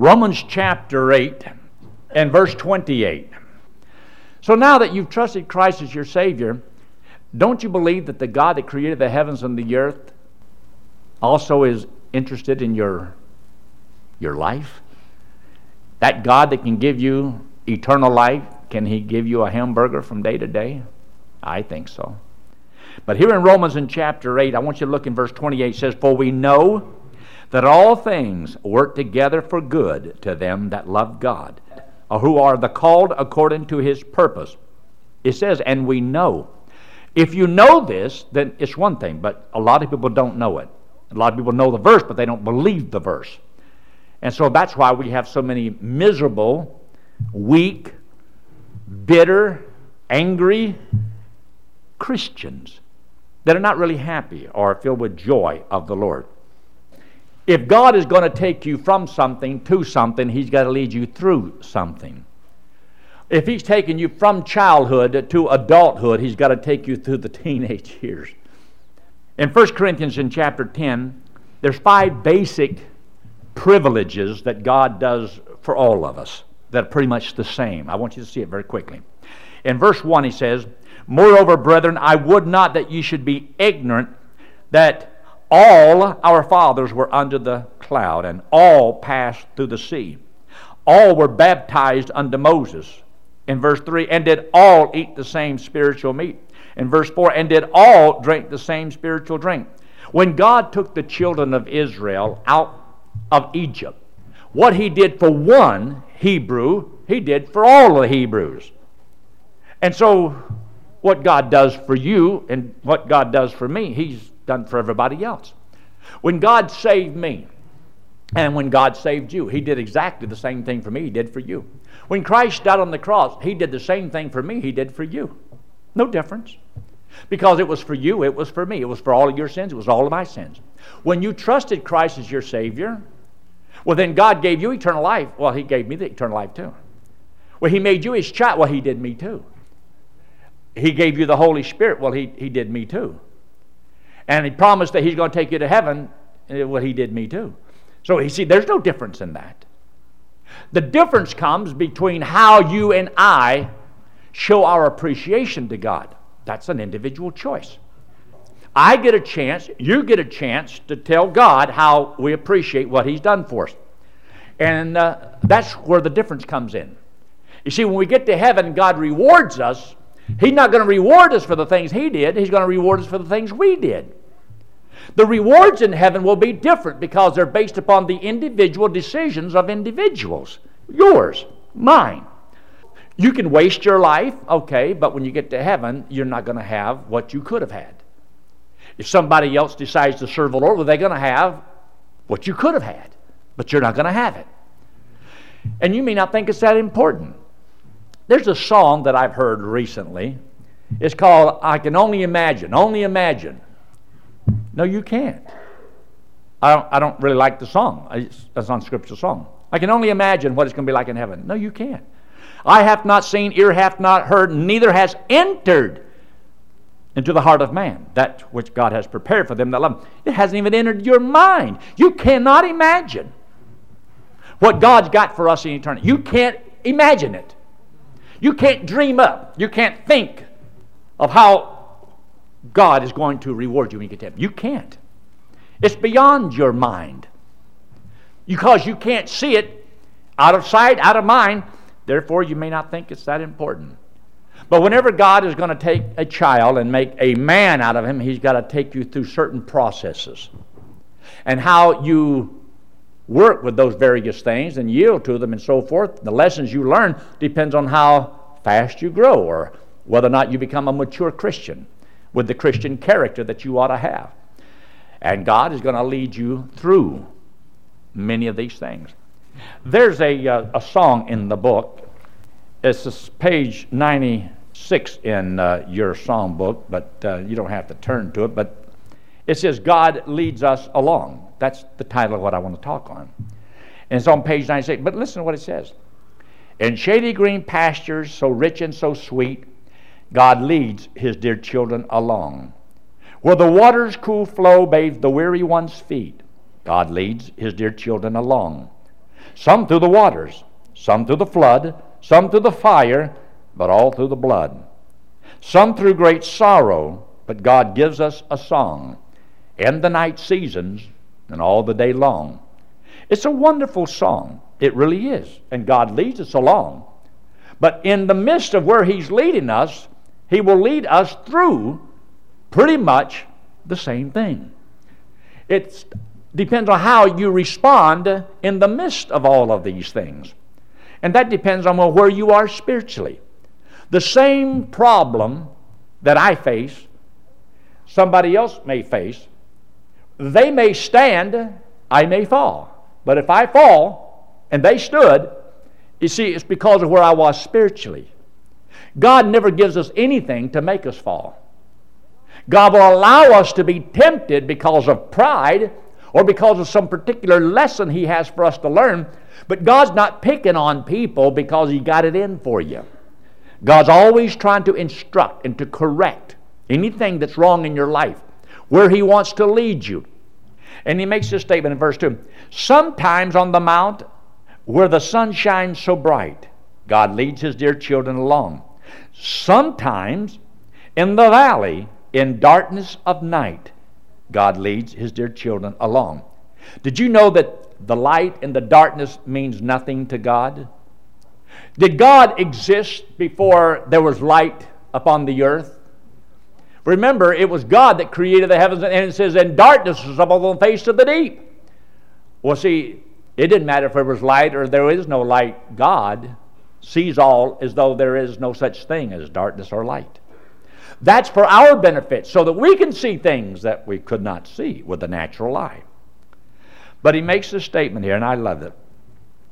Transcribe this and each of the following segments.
Romans chapter 8 and verse 28. So now that you've trusted Christ as your Savior, don't you believe that the God that created the heavens and the earth also is interested in your, your life? That God that can give you eternal life, can He give you a hamburger from day to day? I think so. But here in Romans in chapter 8, I want you to look in verse 28. It says, For we know that all things work together for good to them that love God, or who are the called according to his purpose. It says, and we know. If you know this, then it's one thing, but a lot of people don't know it. A lot of people know the verse, but they don't believe the verse. And so that's why we have so many miserable, weak, bitter, angry Christians that are not really happy or filled with joy of the Lord. If God is going to take you from something to something, He's got to lead you through something. If He's taking you from childhood to adulthood, He's got to take you through the teenage years. In 1 Corinthians in chapter 10, there's five basic privileges that God does for all of us that are pretty much the same. I want you to see it very quickly. In verse 1, he says, Moreover, brethren, I would not that ye should be ignorant that all our fathers were under the cloud, and all passed through the sea. All were baptized unto Moses. In verse 3, and did all eat the same spiritual meat. In verse 4, and did all drink the same spiritual drink. When God took the children of Israel out of Egypt, what he did for one Hebrew, he did for all the Hebrews. And so what God does for you and what God does for me, He's done for everybody else. When God saved me, and when God saved you, He did exactly the same thing for me He did for you. When Christ died on the cross, He did the same thing for me He did for you. No difference. Because it was for you, it was for me. It was for all of your sins, it was all of my sins. When you trusted Christ as your Savior, well, then God gave you eternal life. Well, He gave me the eternal life too. Well, He made you His child. Well, He did me too. He gave you the Holy Spirit. Well, He, he did me too. And He promised that He's going to take you to heaven. Well, He did me too. So, you see, there's no difference in that. The difference comes between how you and I show our appreciation to God. That's an individual choice. I get a chance, you get a chance to tell God how we appreciate what He's done for us. And uh, that's where the difference comes in. You see, when we get to heaven, God rewards us He's not going to reward us for the things He did, He's going to reward us for the things we did. The rewards in heaven will be different because they're based upon the individual decisions of individuals yours, mine. You can waste your life, okay, but when you get to heaven, you're not going to have what you could have had. If somebody else decides to serve the Lord, well, they're going to have what you could have had, but you're not going to have it. And you may not think it's that important. There's a song that I've heard recently. It's called I Can Only Imagine. Only Imagine. No, you can't. I don't, Eye don't really like the song. It's, it's an unscriptural song. I can only imagine what it's going to be like in heaven. No, you can't. I have not seen, ear hath not heard, neither has entered into the heart of man that which God has prepared for them that love Him. It hasn't even entered your mind. You cannot imagine what God's got for us in eternity. You can't imagine it. You can't dream up, you can't think of how God is going to reward you when you get to heaven. You can't. It's beyond your mind. Because you can't see it out of sight, out of mind, therefore you may not think it's that important. But whenever God is going to take a child and make a man out of him, he's got to take you through certain processes. And how you work with those various things and yield to them and so forth. The lessons you learn depends on how fast you grow or whether or not you become a mature Christian with the Christian character that you ought to have. And God is going to lead you through many of these things. There's a, uh, a song in the book. It's page 96 in uh, your song book, but uh, you don't have to turn to it. But it says, God leads us along. That's the title of what I want to talk on. And it's on page 96. But listen to what it says. In shady green pastures, so rich and so sweet, God leads his dear children along. Where the water's cool flow bathes the weary one's feet, God leads his dear children along. some through the waters, some through the flood, some through the fire, but all through the blood. Some through great sorrow, but God gives us a song, in the night seasons and all the day long. It's a wonderful song. It really is. And God leads us along. But in the midst of where He's leading us, He will lead us through pretty much the same thing. It depends on how you respond in the midst of all of these things. And that depends on where you are spiritually. The same problem that I face, somebody else may face. They may stand, I may fall. But if I fall and they stood, you see, it's because of where I was spiritually. God never gives us anything to make us fall. God will allow us to be tempted because of pride or because of some particular lesson He has for us to learn. But God's not picking on people because He got it in for you. God's always trying to instruct and to correct anything that's wrong in your life, where He wants to lead you. And He makes this statement in verse 2 Sometimes on the mount where the sun shines so bright, God leads His dear children along. Sometimes in the valley, in darkness of night, God leads His dear children along. Did you know that the light and the darkness means nothing to God? Did God exist before there was light upon the earth? Remember, it was God that created the heavens, and it says, and darkness was upon the face of the deep. Well, see, it didn't matter if there was light or there is no light. God sees all as though there is no such thing as darkness or light. That's for our benefit, so that we can see things that we could not see with the natural eye. But he makes a statement here, and I love it.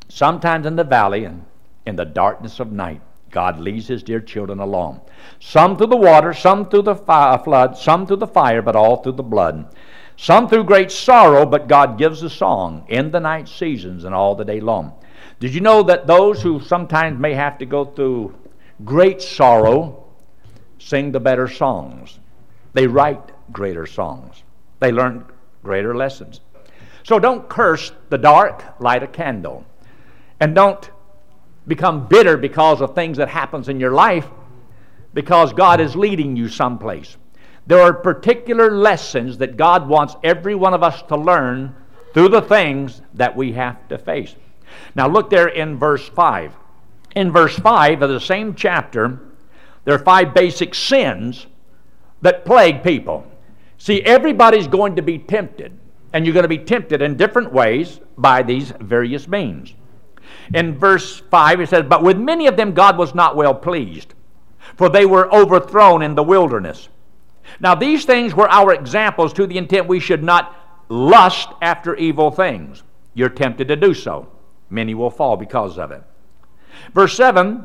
Sometimes in the valley and in the darkness of night, God leads his dear children along. Some through the water, some through the fi- uh, flood, some through the fire, but all through the blood. Some through great sorrow, but God gives a song in the night seasons and all the day long. Did you know that those who sometimes may have to go through great sorrow sing the better songs? They write greater songs. They learn greater lessons. So don't curse the dark, light a candle. And don't become bitter because of things that happens in your life because God is leading you someplace. There are particular lessons that God wants every one of us to learn through the things that we have to face. Now, look there in verse 5. In verse 5 of the same chapter, there are five basic sins that plague people. See, everybody's going to be tempted, and you're going to be tempted in different ways by these various means. In verse 5, it says, But with many of them God was not well pleased, for they were overthrown in the wilderness. Now, these things were our examples to the intent we should not lust after evil things. You're tempted to do so. Many will fall because of it. Verse 7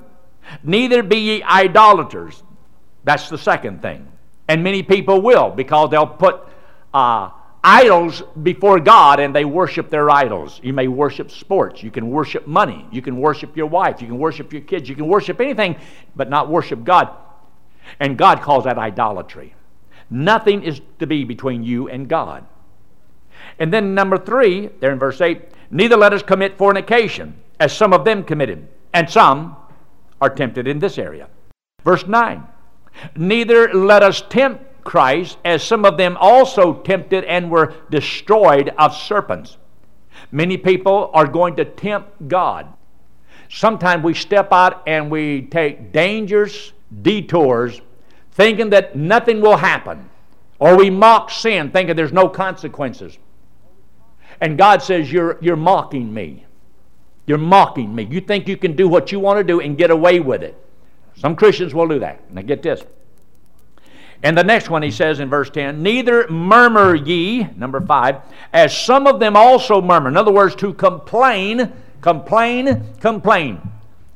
Neither be ye idolaters. That's the second thing. And many people will because they'll put uh, idols before God and they worship their idols. You may worship sports. You can worship money. You can worship your wife. You can worship your kids. You can worship anything, but not worship God. And God calls that idolatry. Nothing is to be between you and God. And then number three, there in verse 8, neither let us commit fornication, as some of them committed, and some are tempted in this area. Verse 9, neither let us tempt Christ, as some of them also tempted and were destroyed of serpents. Many people are going to tempt God. Sometimes we step out and we take dangerous detours thinking that nothing will happen. Or we mock sin, thinking there's no consequences. And God says, You're, you're mocking me. You're mocking me. You think you can do what you want to do and get away with it. Some Christians will do that. Now get this. And the next one he says in verse 10 Neither murmur ye, number 5, as some of them also murmur. In other words, to complain, complain, complain.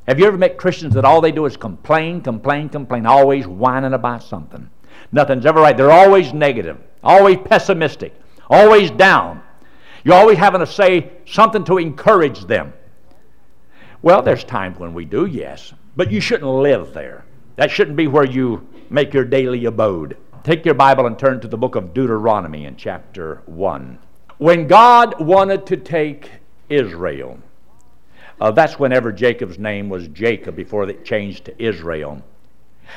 Have you ever met Christians that all they do is complain, complain, complain, always whining about something? Nothing's ever right. They're always negative, always pessimistic, always down. You're always having to say something to encourage them. Well, there's times when we do, yes, but you shouldn't live there. That shouldn't be where you make your daily abode. Take your Bible and turn to the book of Deuteronomy in chapter 1. When God wanted to take Israel Uh, that's whenever Jacob's name was Jacob before it changed to Israel.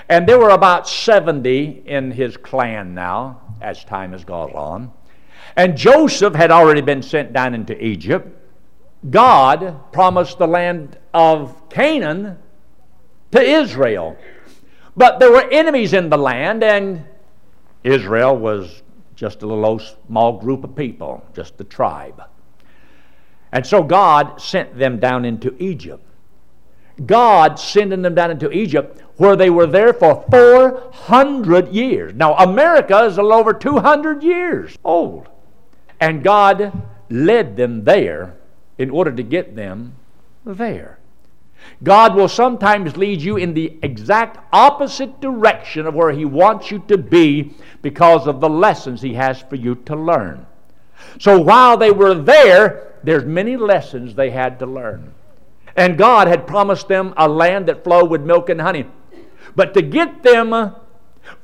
And there were about 70 in his clan now as time has gone on. And Joseph had already been sent down into Egypt. God promised the land of Canaan to Israel. But there were enemies in the land, and Israel was just a little small group of people, just a tribe. And so God sent them down into Egypt. God sending them down into Egypt, where they were there for 400 years. Now, America is a little over 200 years old. And God led them there in order to get them there. God will sometimes lead you in the exact opposite direction of where He wants you to be because of the lessons He has for you to learn. So while they were there, there's many lessons they had to learn. And God had promised them a land that flowed with milk and honey. But to get them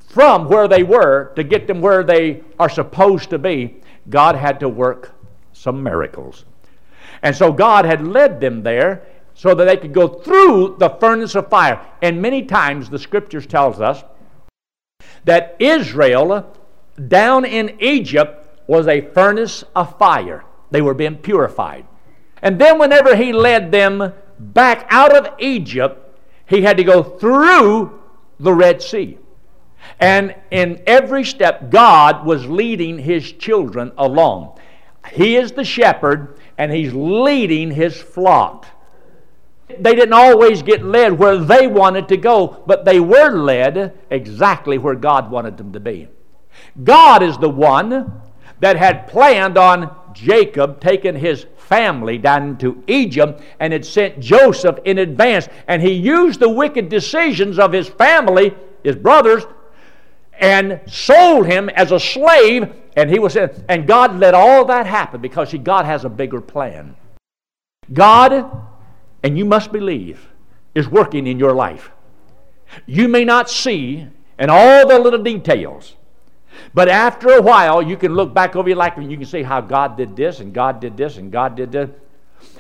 from where they were, to get them where they are supposed to be, God had to work some miracles. And so God had led them there so that they could go through the furnace of fire. And many times the scriptures tells us that Israel down in Egypt was a furnace of fire. They were being purified. And then whenever he led them back out of Egypt, he had to go through the Red Sea. And in every step, God was leading his children along. He is the shepherd, and he's leading his flock. They didn't always get led where they wanted to go, but they were led exactly where God wanted them to be. God is the one that had planned on Jacob taking his family down to Egypt and had sent Joseph in advance. And he used the wicked decisions of his family, his brothers, and sold him as a slave. And he was and God let all that happen because see, God has a bigger plan. God and you must believe, is working in your life. You may not see in all the little details, but after a while, you can look back over your life and you can see how God did this and God did this and God did this.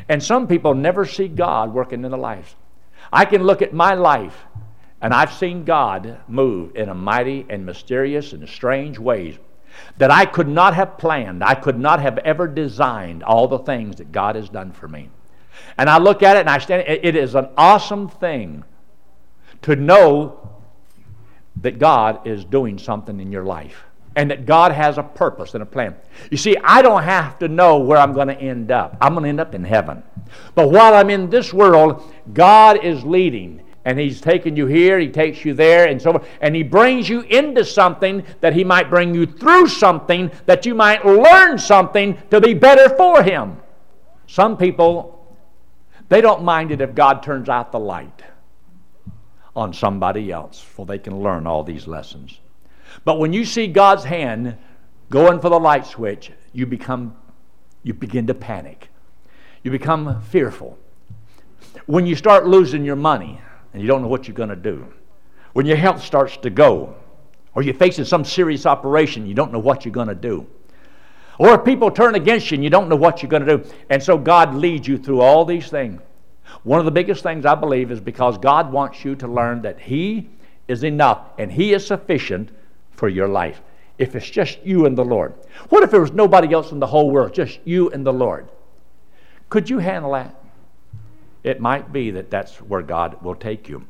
And some people never see God working in their lives. I can look at my life and I've seen God move in a mighty and mysterious and strange ways that I could not have planned. I could not have ever designed all the things that God has done for me. And I look at it and I stand, it is an awesome thing to know that God is doing something in your life and that God has a purpose and a plan. You see, I don't have to know where I'm going to end up. I'm going to end up in heaven. But while I'm in this world, God is leading. And he's taking you here, he takes you there, and so on. And he brings you into something that he might bring you through something that you might learn something to be better for him. Some people they don't mind it if God turns out the light on somebody else, for they can learn all these lessons. But when you see God's hand going for the light switch, you become you begin to panic. You become fearful. When you start losing your money and you don't know what you're going to do. When your health starts to go, or you're facing some serious operation, you don't know what you're going to do. Or if people turn against you and you don't know what you're going to do. And so God leads you through all these things. One of the biggest things I believe is because God wants you to learn that He is enough and He is sufficient for your life. If it's just you and the Lord. What if there was nobody else in the whole world, just you and the Lord? Could you handle that? It might be that that's where God will take you.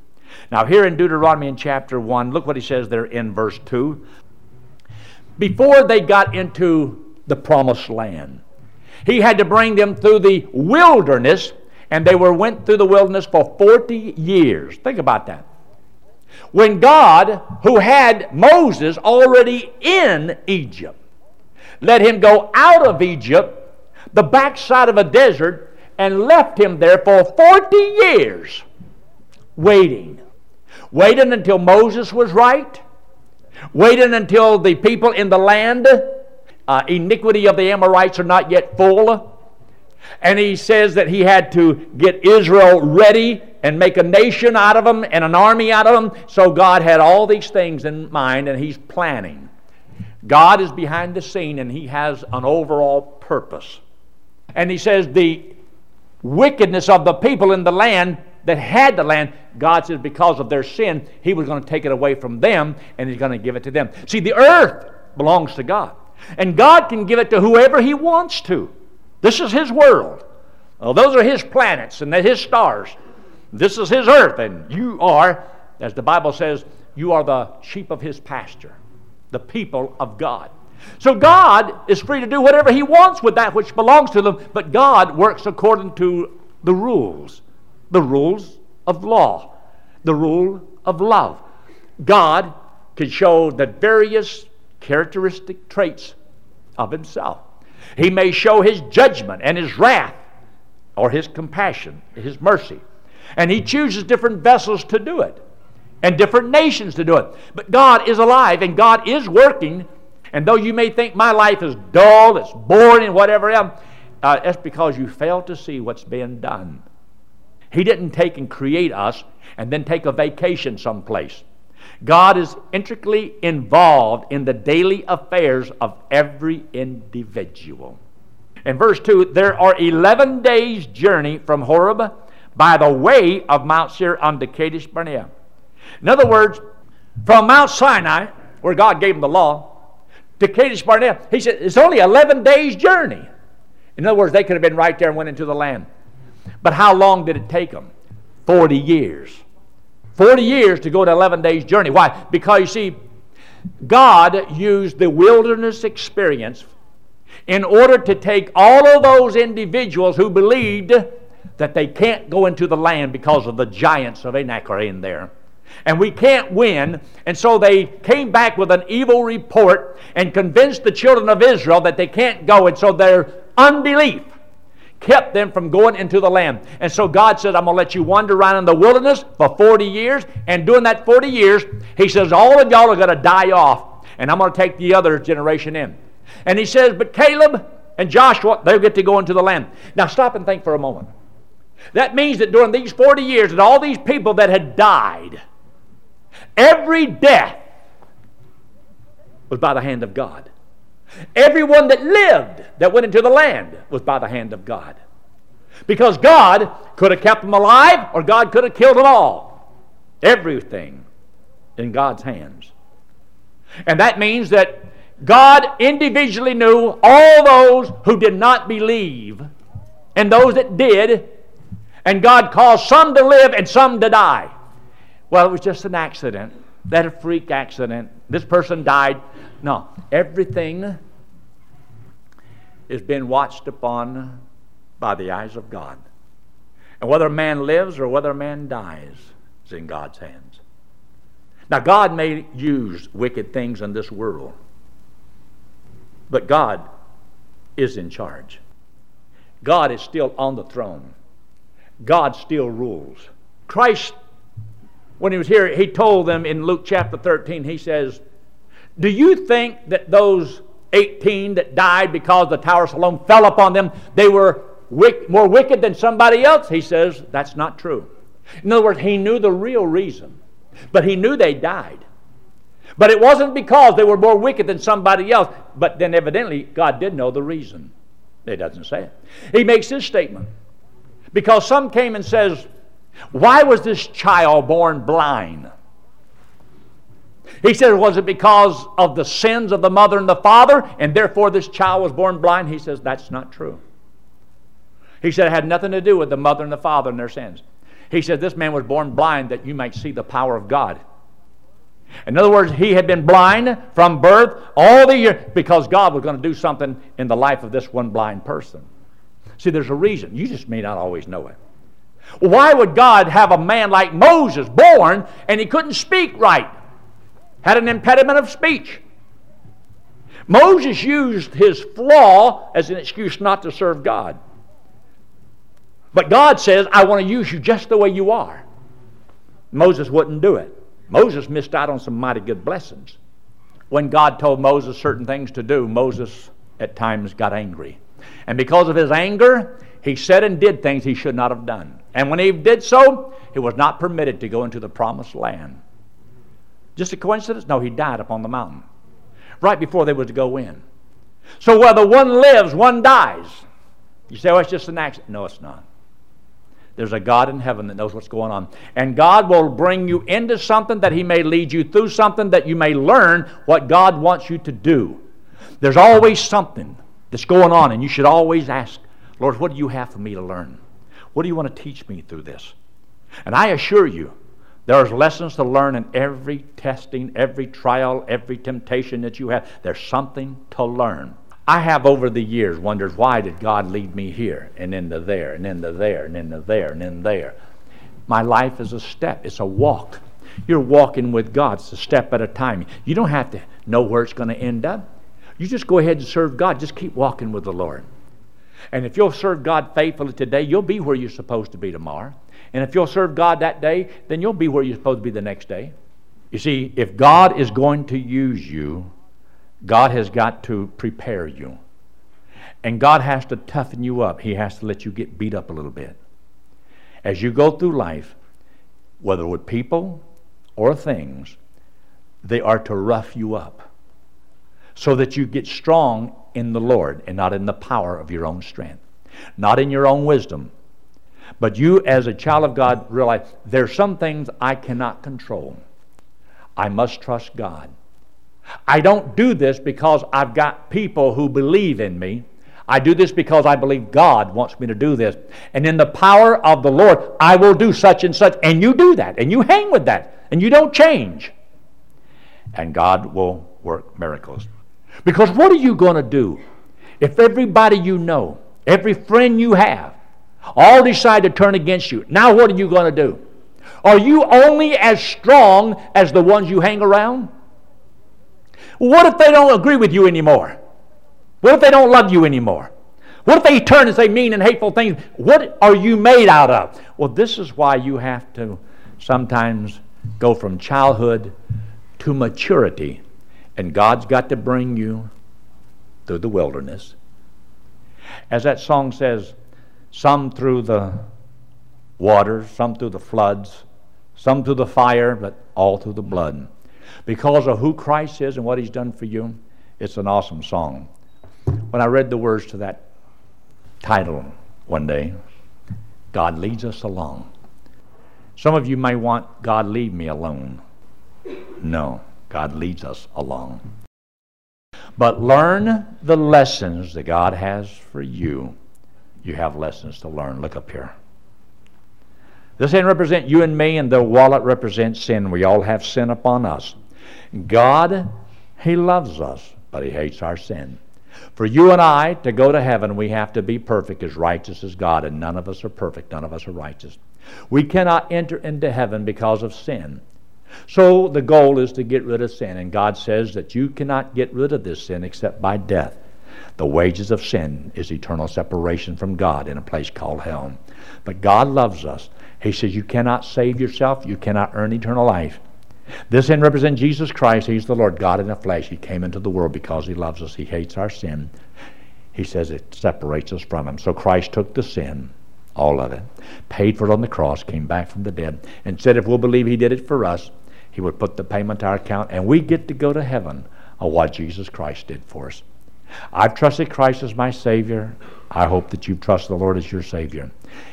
Now, here in Deuteronomy in chapter 1, look what he says there in verse 2. Before they got into the promised land. He had to bring them through the wilderness, and they were went through the wilderness for 40 years. Think about that. When God, who had Moses already in Egypt, let him go out of Egypt, the backside of a desert, and left him there for 40 years, waiting. Waiting until Moses was right, waiting until the people in the land uh, iniquity of the Amorites are not yet full. And he says that he had to get Israel ready and make a nation out of them and an army out of them. So God had all these things in mind and he's planning. God is behind the scene and he has an overall purpose. And he says the wickedness of the people in the land that had the land, God says because of their sin, He was going to take it away from them and He's going to give it to them. See, the earth belongs to God. And God can give it to whoever He wants to. This is His world. Well, those are His planets and His stars. This is His earth, and you are, as the Bible says, you are the sheep of His pasture, the people of God. So God is free to do whatever He wants with that which belongs to them, but God works according to the rules, the rules of law, the rule of love. God can show the various characteristic traits of Himself. He may show His judgment and His wrath, or His compassion, His mercy. And He chooses different vessels to do it and different nations to do it. But God is alive and God is working and though you may think my life is dull, it's boring, and whatever else, uh, that's because you fail to see what's being done. He didn't take and create us and then take a vacation someplace. God is intricately involved in the daily affairs of every individual. In verse 2, there are 11 days' journey from Horeb by the way of Mount Seir unto Kadesh Barnea. In other words, from Mount Sinai, where God gave him the law, to Kadesh Barnea. He said, it's only 11 days' journey. In other words, they could have been right there and went into the land. But how long did it take them? 40 years. 40 years to go to 11 days' journey. Why? Because you see, God used the wilderness experience in order to take all of those individuals who believed that they can't go into the land because of the giants of Anak are in there and we can't win. And so they came back with an evil report and convinced the children of Israel that they can't go. And so their unbelief kept them from going into the land. And so God said, I'm going to let you wander around in the wilderness for 40 years. And during that 40 years, He says, all of y'all are going to die off. And I'm going to take the other generation in. And He says, but Caleb and Joshua, they'll get to go into the land. Now stop and think for a moment. That means that during these 40 years, that all these people that had died, Every death was by the hand of God. Everyone that lived that went into the land was by the hand of God. Because God could have kept them alive or God could have killed them all. Everything in God's hands. And that means that God individually knew all those who did not believe and those that did, and God caused some to live and some to die. Well, it was just an accident. That a freak accident. This person died. No, everything is being watched upon by the eyes of God. And whether a man lives or whether a man dies is in God's hands. Now, God may use wicked things in this world, but God is in charge. God is still on the throne. God still rules. Christ when he was here, he told them in Luke chapter 13, he says, Do you think that those 18 that died because the Tower of Siloam fell upon them, they were wick, more wicked than somebody else? He says, That's not true. In other words, he knew the real reason, but he knew they died. But it wasn't because they were more wicked than somebody else, but then evidently God did know the reason. It doesn't say it. He makes this statement. Because some came and says, why was this child born blind? He said, Was it because of the sins of the mother and the father, and therefore this child was born blind? He says, That's not true. He said, It had nothing to do with the mother and the father and their sins. He said, This man was born blind that you might see the power of God. In other words, he had been blind from birth all the year because God was going to do something in the life of this one blind person. See, there's a reason. You just may not always know it. Why would God have a man like Moses born and he couldn't speak right? Had an impediment of speech. Moses used his flaw as an excuse not to serve God. But God says, I want to use you just the way you are. Moses wouldn't do it. Moses missed out on some mighty good blessings. When God told Moses certain things to do, Moses at times got angry. And because of his anger, he said and did things he should not have done. And when he did so, he was not permitted to go into the promised land. Just a coincidence? No, he died upon the mountain right before they were to go in. So whether one lives, one dies. You say, oh, it's just an accident. No, it's not. There's a God in heaven that knows what's going on. And God will bring you into something that He may lead you through something that you may learn what God wants you to do. There's always something that's going on, and you should always ask, Lord, what do you have for me to learn? What do you want to teach me through this? And I assure you, there's lessons to learn in every testing, every trial, every temptation that you have. There's something to learn. I have over the years wondered why did God lead me here and into there and into there and into there and in there. My life is a step, it's a walk. You're walking with God, it's a step at a time. You don't have to know where it's going to end up. You just go ahead and serve God. Just keep walking with the Lord. And if you'll serve God faithfully today, you'll be where you're supposed to be tomorrow. And if you'll serve God that day, then you'll be where you're supposed to be the next day. You see, if God is going to use you, God has got to prepare you. And God has to toughen you up. He has to let you get beat up a little bit. As you go through life, whether with people or things, they are to rough you up so that you get strong in the Lord and not in the power of your own strength, not in your own wisdom. But you, as a child of God, realize there are some things I cannot control. I must trust God. I don't do this because I've got people who believe in me. I do this because I believe God wants me to do this. And in the power of the Lord, I will do such and such. And you do that, and you hang with that, and you don't change. And God will work miracles. Because what are you going to do if everybody you know, every friend you have, all decide to turn against you? Now, what are you going to do? Are you only as strong as the ones you hang around? What if they don't agree with you anymore? What if they don't love you anymore? What if they turn and say mean and hateful things? What are you made out of? Well, this is why you have to sometimes go from childhood to maturity. And God's got to bring you through the wilderness. As that song says, some through the waters, some through the floods, some through the fire, but all through the blood because of who Christ is and what He's done for you, it's an awesome song. When I read the words to that title one day, God leads us along. Some of you may want God leave me alone. No, God leads us along. But learn the lessons that God has for you. You have lessons to learn. Look up here. This hand represents you and me, and the wallet represents sin. We all have sin upon us. God, He loves us, but He hates our sin. For you and I to go to heaven, we have to be perfect, as righteous as God, and none of us are perfect. None of us are righteous. We cannot enter into heaven because of sin. So the goal is to get rid of sin, and God says that you cannot get rid of this sin except by death. The wages of sin is eternal separation from God in a place called hell. But God loves us. He says you cannot save yourself, you cannot earn eternal life. This end represents Jesus Christ. He's the Lord God in the flesh. He came into the world because He loves us. He hates our sin. He says it separates us from Him. So Christ took the sin, all of it, paid for it on the cross, came back from the dead, and said if we'll believe He did it for us, He would put the payment to our account, and we get to go to heaven of what Jesus Christ did for us. I've trusted Christ as my Savior. I hope that you trust the Lord as your Savior.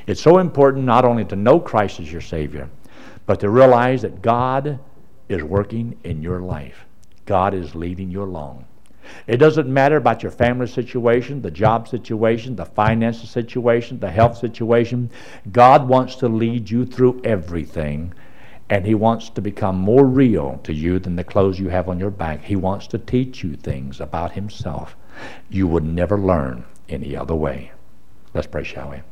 It's so important not only to know Christ as your Savior, but to realize that God is working in your life. God is leading you along. It doesn't matter about your family situation, the job situation, the finances situation, the health situation. God wants to lead you through everything, and He wants to become more real to you than the clothes you have on your back. He wants to teach you things about Himself you would never learn any other way. Let's pray, shall we?